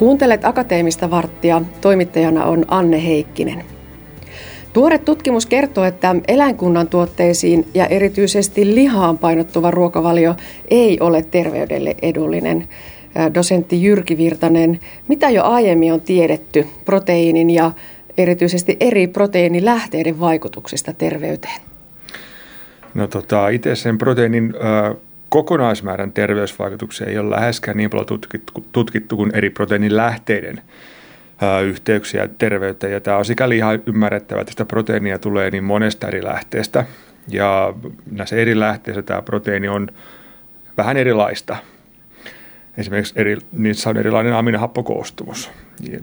Kuuntelet Akateemista varttia. Toimittajana on Anne Heikkinen. Tuore tutkimus kertoo, että eläinkunnan tuotteisiin ja erityisesti lihaan painottuva ruokavalio ei ole terveydelle edullinen. Dosentti Jyrki Virtanen, mitä jo aiemmin on tiedetty proteiinin ja erityisesti eri proteiinilähteiden vaikutuksista terveyteen? No tota, itse sen proteiinin äh, kokonaismäärän terveysvaikutuksia ei ole läheskään niin paljon tutkittu, kuin eri proteiinilähteiden äh, yhteyksiä terveyteen. Ja tämä on sikäli ihan ymmärrettävä, että sitä proteiinia tulee niin monesta eri lähteestä. Ja näissä eri lähteissä tämä proteiini on vähän erilaista. Esimerkiksi eri, niissä on erilainen aminohappokoostumus,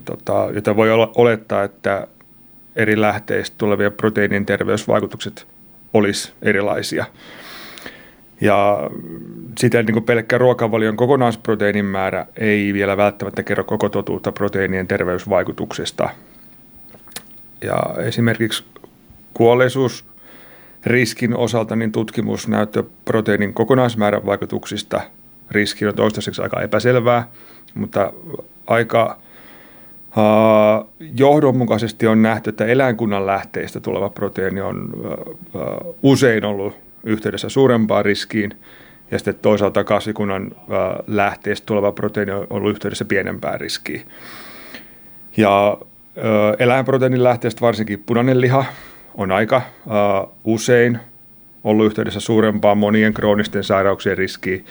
tota, jota voi olla, olettaa, että eri lähteistä tulevien proteiinin terveysvaikutukset olisi erilaisia. Ja siten niin pelkkä ruokavalion kokonaisproteiinin määrä ei vielä välttämättä kerro koko totuutta proteiinien terveysvaikutuksesta. Ja esimerkiksi kuolleisuusriskin osalta niin tutkimusnäyttö proteiinin kokonaismäärän vaikutuksista riski on toistaiseksi aika epäselvää, mutta aika Uh, johdonmukaisesti on nähty, että eläinkunnan lähteistä tuleva proteiini on uh, uh, usein ollut yhteydessä suurempaan riskiin, ja sitten toisaalta kasvikunnan lähteistä tuleva proteiini on ollut yhteydessä pienempään riskiin. Ja eläinproteiinin lähteestä varsinkin punainen liha on aika usein ollut yhteydessä suurempaan monien kroonisten sairauksien riskiin,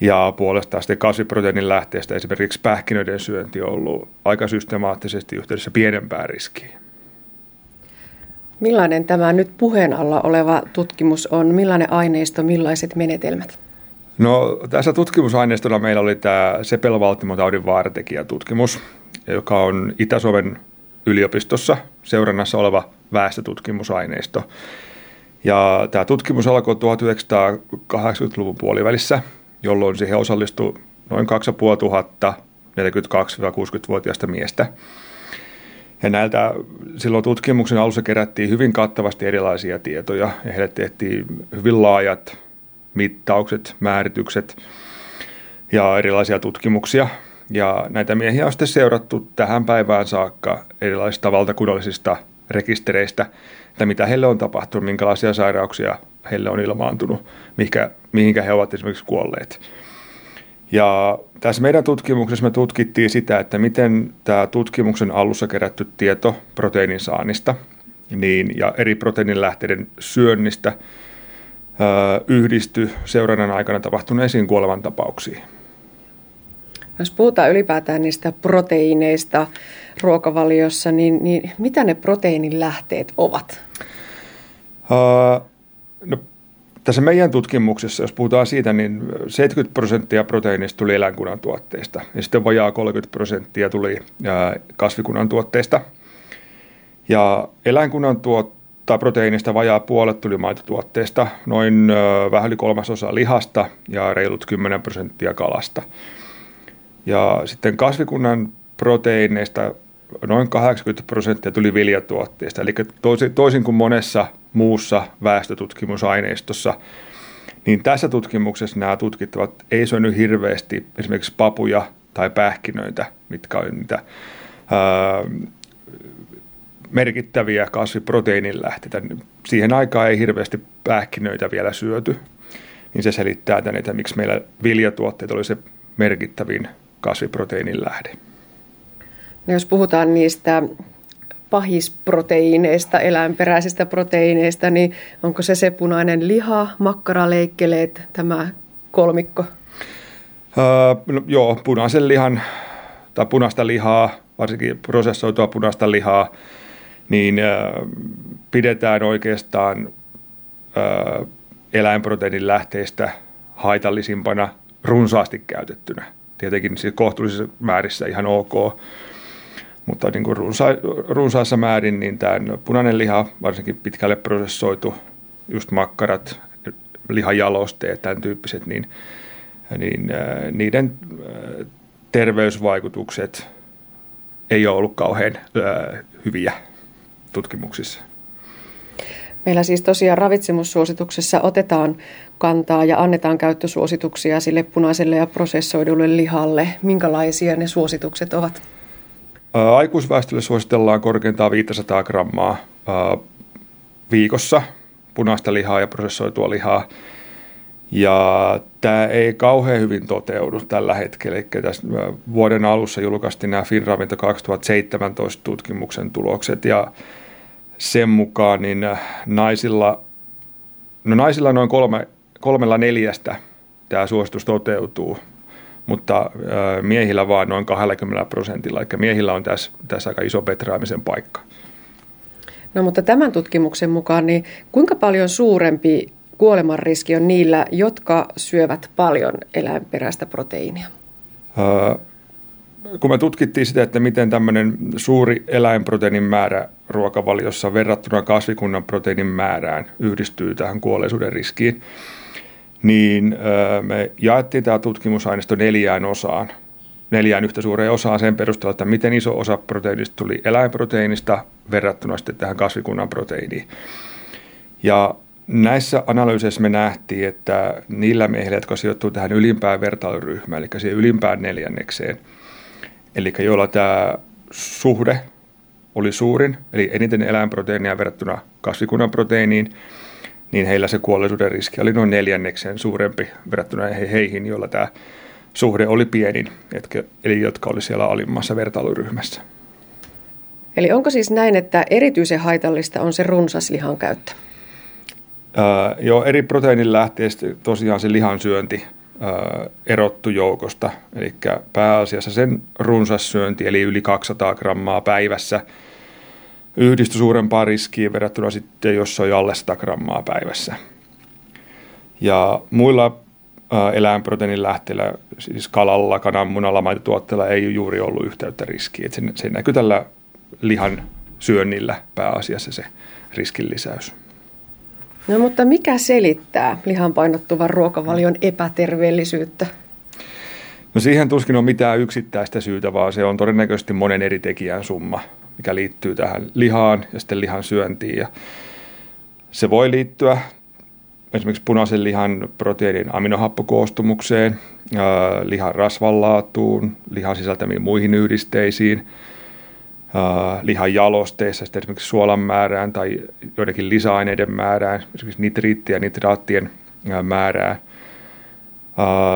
ja puolestaan sitten kasviproteiinin lähteestä esimerkiksi pähkinöiden syönti on ollut aika systemaattisesti yhteydessä pienempään riskiin. Millainen tämä nyt puheen alla oleva tutkimus on? Millainen aineisto, millaiset menetelmät? No tässä tutkimusaineistona meillä oli tämä sepelvaltimotaudin vaaratekijätutkimus, joka on Itä-Suomen yliopistossa seurannassa oleva väestötutkimusaineisto. Ja tämä tutkimus alkoi 1980-luvun puolivälissä, jolloin siihen osallistui noin 2500 42-60-vuotiaista miestä – ja näiltä silloin tutkimuksen alussa kerättiin hyvin kattavasti erilaisia tietoja ja heille tehtiin hyvin laajat mittaukset, määritykset ja erilaisia tutkimuksia. Ja näitä miehiä on sitten seurattu tähän päivään saakka erilaisista valtakunnallisista rekistereistä, että mitä heille on tapahtunut, minkälaisia sairauksia heille on ilmaantunut, mihinkä, mihinkä he ovat esimerkiksi kuolleet. Ja tässä meidän tutkimuksessa me tutkittiin sitä, että miten tämä tutkimuksen alussa kerätty tieto proteiinin saannista niin, ja eri proteiinilähteiden syönnistä yhdisty seurannan aikana tapahtuneisiin kuolevan tapauksiin. Jos puhutaan ylipäätään niistä proteiineista ruokavaliossa, niin, niin mitä ne proteiinilähteet ovat? Uh, no, tässä meidän tutkimuksessa, jos puhutaan siitä, niin 70 prosenttia proteiinista tuli eläinkunnan tuotteista ja sitten vajaa 30 prosenttia tuli kasvikunnan tuotteista. Ja eläinkunnan tuottaa proteiinista vajaa puolet tuli maitotuotteista, noin vähän yli kolmasosa lihasta ja reilut 10 prosenttia kalasta. Ja sitten kasvikunnan proteiineista noin 80 prosenttia tuli viljatuotteista. Eli toisin kuin monessa muussa väestötutkimusaineistossa, niin tässä tutkimuksessa nämä tutkittavat ei syönyt hirveästi esimerkiksi papuja tai pähkinöitä, mitkä on niitä ää, merkittäviä kasviproteiinin lähteitä. Siihen aikaan ei hirveästi pähkinöitä vielä syöty, niin se selittää tänne, että miksi meillä viljatuotteet oli se merkittävin kasviproteiinin lähde. No jos puhutaan niistä pahisproteiineista, eläinperäisistä proteiineista, niin onko se se punainen liha, makkaraleikkeleet, tämä kolmikko? Öö, no, joo, punaisen lihan tai punaista lihaa, varsinkin prosessoitua punaista lihaa, niin öö, pidetään oikeastaan öö, eläinproteiinin lähteistä haitallisimpana runsaasti käytettynä. Tietenkin siis kohtuullisissa määrissä ihan ok, mutta niin kuin runsa, runsaassa määrin niin tämä punainen liha, varsinkin pitkälle prosessoitu, just makkarat, lihajalosteet, tämän tyyppiset, niin, niin äh, niiden äh, terveysvaikutukset ei ole ollut kauhean äh, hyviä tutkimuksissa. Meillä siis tosiaan ravitsemussuosituksessa otetaan kantaa ja annetaan käyttösuosituksia sille punaiselle ja prosessoidulle lihalle. Minkälaisia ne suositukset ovat? Aikuisväestölle suositellaan korkeintaan 500 grammaa viikossa punaista lihaa ja prosessoitua lihaa. Ja tämä ei kauhean hyvin toteudu tällä hetkellä. Eli tässä vuoden alussa julkaistiin nämä Finravinto 2017 tutkimuksen tulokset ja sen mukaan niin naisilla, no naisilla noin kolme, kolmella neljästä tämä suositus toteutuu, mutta miehillä vaan noin 20 prosentilla. Eli miehillä on tässä, tässä aika iso petraamisen paikka. No mutta tämän tutkimuksen mukaan, niin kuinka paljon suurempi kuolemanriski on niillä, jotka syövät paljon eläinperäistä proteiinia? Öö, kun me tutkittiin sitä, että miten tämmöinen suuri eläinproteiinin määrä ruokavaliossa verrattuna kasvikunnan proteiinin määrään yhdistyy tähän kuolleisuuden riskiin, niin me jaettiin tämä tutkimusaineisto neljään osaan. Neljään yhtä suureen osaan sen perusteella, että miten iso osa proteiinista tuli eläinproteiinista verrattuna sitten tähän kasvikunnan proteiiniin. Ja Näissä analyyseissa me nähtiin, että niillä miehillä, jotka sijoittuu tähän ylimpään vertailuryhmään, eli siihen ylimpään neljännekseen, eli joilla tämä suhde oli suurin, eli eniten eläinproteiinia verrattuna kasvikunnan proteiiniin, niin heillä se kuolleisuuden riski oli noin neljänneksen suurempi verrattuna heihin, joilla tämä suhde oli pienin, eli jotka oli siellä alimmassa vertailuryhmässä. Eli onko siis näin, että erityisen haitallista on se runsas lihan käyttö? Öö, jo eri proteiinin lähteistä tosiaan se lihansyönti öö, erottu joukosta, eli pääasiassa sen runsassyönti, eli yli 200 grammaa päivässä, yhdistyi suurempaan riskiin verrattuna sitten, jos on alle 100 grammaa päivässä. Ja muilla eläinproteiinin lähteillä, siis kalalla, kananmunalla, maitotuotteilla ei juuri ollut yhteyttä riskiin. se, se näkyy tällä lihan syönnillä pääasiassa se riskin lisäys. No mutta mikä selittää lihan painottuvan ruokavalion epäterveellisyyttä? No siihen tuskin on mitään yksittäistä syytä, vaan se on todennäköisesti monen eri tekijän summa, mikä liittyy tähän lihaan ja sitten lihan syöntiin. Ja se voi liittyä esimerkiksi punaisen lihan proteiinin aminohappokoostumukseen, lihan rasvanlaatuun, lihan sisältämiin muihin yhdisteisiin – lihan jalosteissa, sitten esimerkiksi suolan määrään tai joidenkin lisäaineiden määrään, esimerkiksi nitriittien ja nitraattien määrään.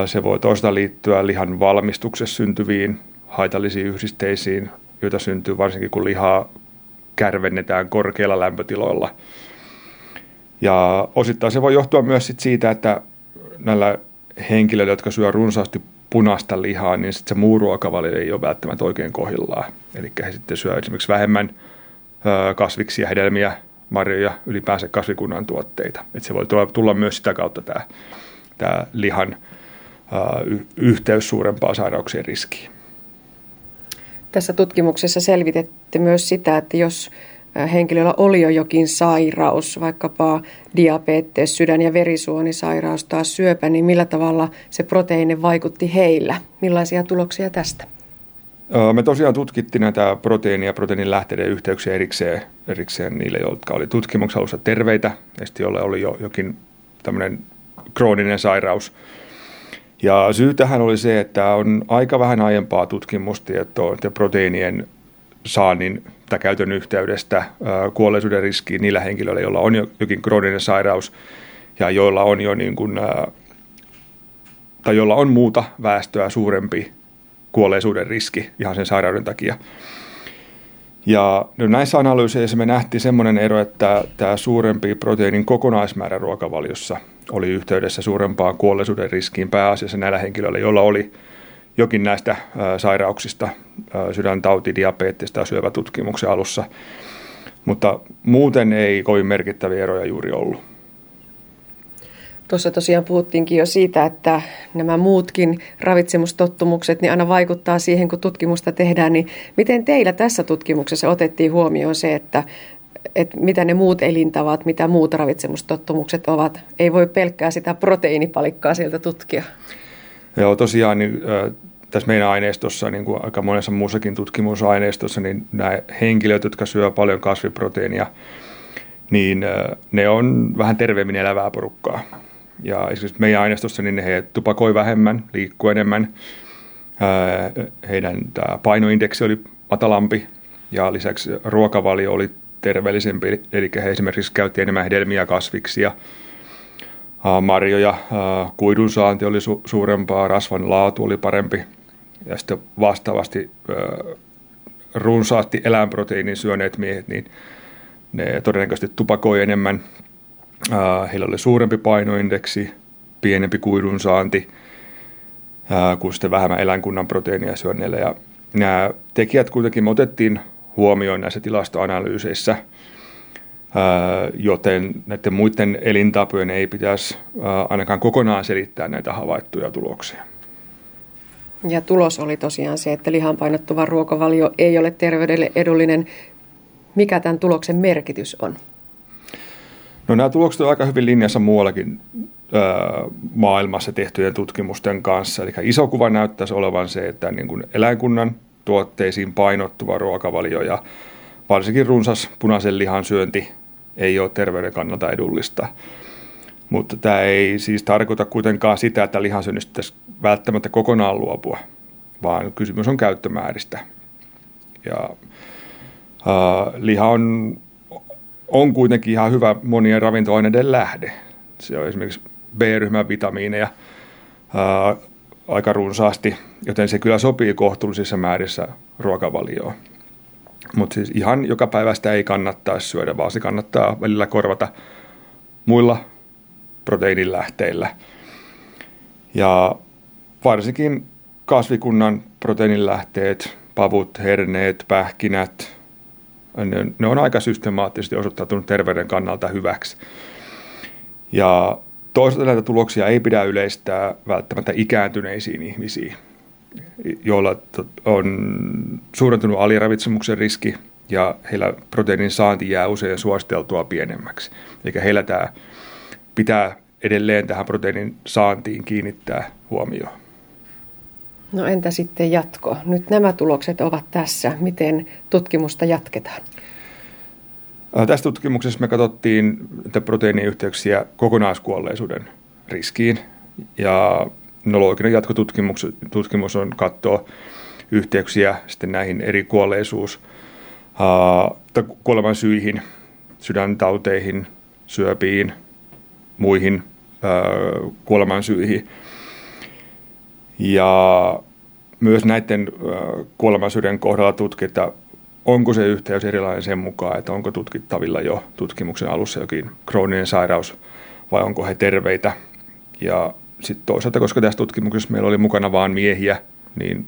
Se voi toisaalta liittyä lihan valmistuksessa syntyviin haitallisiin yhdisteisiin, joita syntyy varsinkin kun lihaa kärvennetään korkeilla lämpötiloilla. Ja osittain se voi johtua myös siitä, että näillä henkilöillä, jotka syö runsaasti punaista lihaa, niin sitten se muu ruokavalio ei ole välttämättä oikein kohillaan. Eli he sitten syö esimerkiksi vähemmän kasviksia, hedelmiä, marjoja, ylipäänsä kasvikunnan tuotteita. Et se voi tulla myös sitä kautta tämä lihan yhteys suurempaan sairauksien riskiin. Tässä tutkimuksessa selvitette myös sitä, että jos henkilöllä oli jo jokin sairaus, vaikkapa diabetes, sydän- ja verisuonisairaus tai syöpä, niin millä tavalla se proteiini vaikutti heillä? Millaisia tuloksia tästä? Me tosiaan tutkittiin näitä proteiinia ja proteiinin lähteiden yhteyksiä erikseen, erikseen niille, jotka oli tutkimuksen alussa terveitä ja sitten oli jo jokin tämmöinen krooninen sairaus. Ja syy tähän oli se, että on aika vähän aiempaa tutkimustietoa proteiinien saannin tai käytön yhteydestä kuolleisuuden riskiin niillä henkilöillä, joilla on jokin krooninen sairaus ja joilla on jo niin kuin, tai joilla on muuta väestöä suurempi kuolleisuuden riski ihan sen sairauden takia. Ja no näissä analyyseissä me nähtiin semmoinen ero, että tämä suurempi proteiinin kokonaismäärä ruokavaliossa oli yhteydessä suurempaan kuolleisuuden riskiin pääasiassa näillä henkilöillä, joilla oli jokin näistä sairauksista, sydäntauti, diabeettista ja syövätutkimuksen alussa. Mutta muuten ei kovin merkittäviä eroja juuri ollut. Tuossa tosiaan puhuttiinkin jo siitä, että nämä muutkin ravitsemustottumukset niin aina vaikuttaa siihen, kun tutkimusta tehdään. Niin miten teillä tässä tutkimuksessa otettiin huomioon se, että, että mitä ne muut elintavat, mitä muut ravitsemustottumukset ovat? Ei voi pelkkää sitä proteiinipalikkaa sieltä tutkia. Joo, tosiaan niin, tässä meidän aineistossa, niin kuin aika monessa muussakin tutkimusaineistossa, niin nämä henkilöt, jotka syö paljon kasviproteiinia, niin ne on vähän terveemmin elävää porukkaa. Ja esimerkiksi meidän aineistossa niin he tupakoi vähemmän, liikkuu enemmän. Heidän tämä painoindeksi oli matalampi ja lisäksi ruokavalio oli terveellisempi, eli he esimerkiksi käytti enemmän hedelmiä kasviksia, marjoja, kuidun saanti oli su- suurempaa, rasvan laatu oli parempi ja sitten vastaavasti runsaasti eläinproteiinin syöneet miehet, niin ne todennäköisesti tupakoi enemmän. Heillä oli suurempi painoindeksi, pienempi kuidun saanti kuin sitten vähemmän eläinkunnan proteiinia syöneillä. Ja nämä tekijät kuitenkin me otettiin huomioon näissä tilastoanalyyseissä, joten näiden muiden elintapojen ei pitäisi ainakaan kokonaan selittää näitä havaittuja tuloksia. Ja tulos oli tosiaan se, että lihan painottuva ruokavalio ei ole terveydelle edullinen. Mikä tämän tuloksen merkitys on? No nämä tulokset ovat aika hyvin linjassa muuallakin maailmassa tehtyjen tutkimusten kanssa. Eli iso kuva näyttäisi olevan se, että niin kuin eläinkunnan tuotteisiin painottuva ruokavalio ja varsinkin runsas punaisen lihan syönti ei ole terveyden kannalta edullista. Mutta tämä ei siis tarkoita kuitenkaan sitä, että lihansyönnistä pitäisi välttämättä kokonaan luopua, vaan kysymys on käyttömääristä. Ja äh, liha on, on kuitenkin ihan hyvä monien ravintoaineiden lähde. Se on esimerkiksi B-ryhmän vitamiineja äh, aika runsaasti, joten se kyllä sopii kohtuullisissa määrissä ruokavalioon. Mutta siis ihan joka päivästä ei kannattaa syödä, vaan se kannattaa välillä korvata muilla proteiinilähteillä. Ja varsinkin kasvikunnan proteiinilähteet, pavut, herneet, pähkinät, ne, ne on aika systemaattisesti osoittautunut terveyden kannalta hyväksi. Ja toisaalta näitä tuloksia ei pidä yleistää välttämättä ikääntyneisiin ihmisiin, joilla on suurentunut aliravitsemuksen riski ja heillä proteiinin saanti jää usein suositeltua pienemmäksi. Eli heillä tämä pitää edelleen tähän proteiinin saantiin kiinnittää huomioon. No entä sitten jatko? Nyt nämä tulokset ovat tässä. Miten tutkimusta jatketaan? Tässä tutkimuksessa me katsottiin proteiiniyhteyksiä kokonaiskuolleisuuden riskiin. Ja no looginen jatkotutkimus tutkimus on katsoa yhteyksiä sitten näihin eri kuolleisuus, uh, kuoleman syihin, sydäntauteihin, syöpiin, muihin uh, kuoleman syihin. Ja myös näiden kuolemansyyden kohdalla tutkitaan onko se yhteys erilainen sen mukaan, että onko tutkittavilla jo tutkimuksen alussa jokin krooninen sairaus vai onko he terveitä. Ja sitten toisaalta, koska tässä tutkimuksessa meillä oli mukana vain miehiä, niin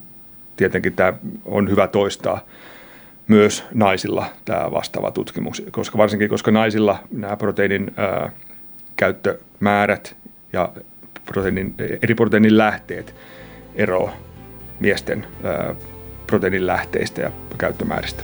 tietenkin tämä on hyvä toistaa myös naisilla tämä vastaava tutkimus, koska varsinkin koska naisilla nämä proteiinin ää, käyttömäärät ja proteiinin, eri proteiinin lähteet eroavat miesten ää, proteiinin lähteistä ja käyttömääristä.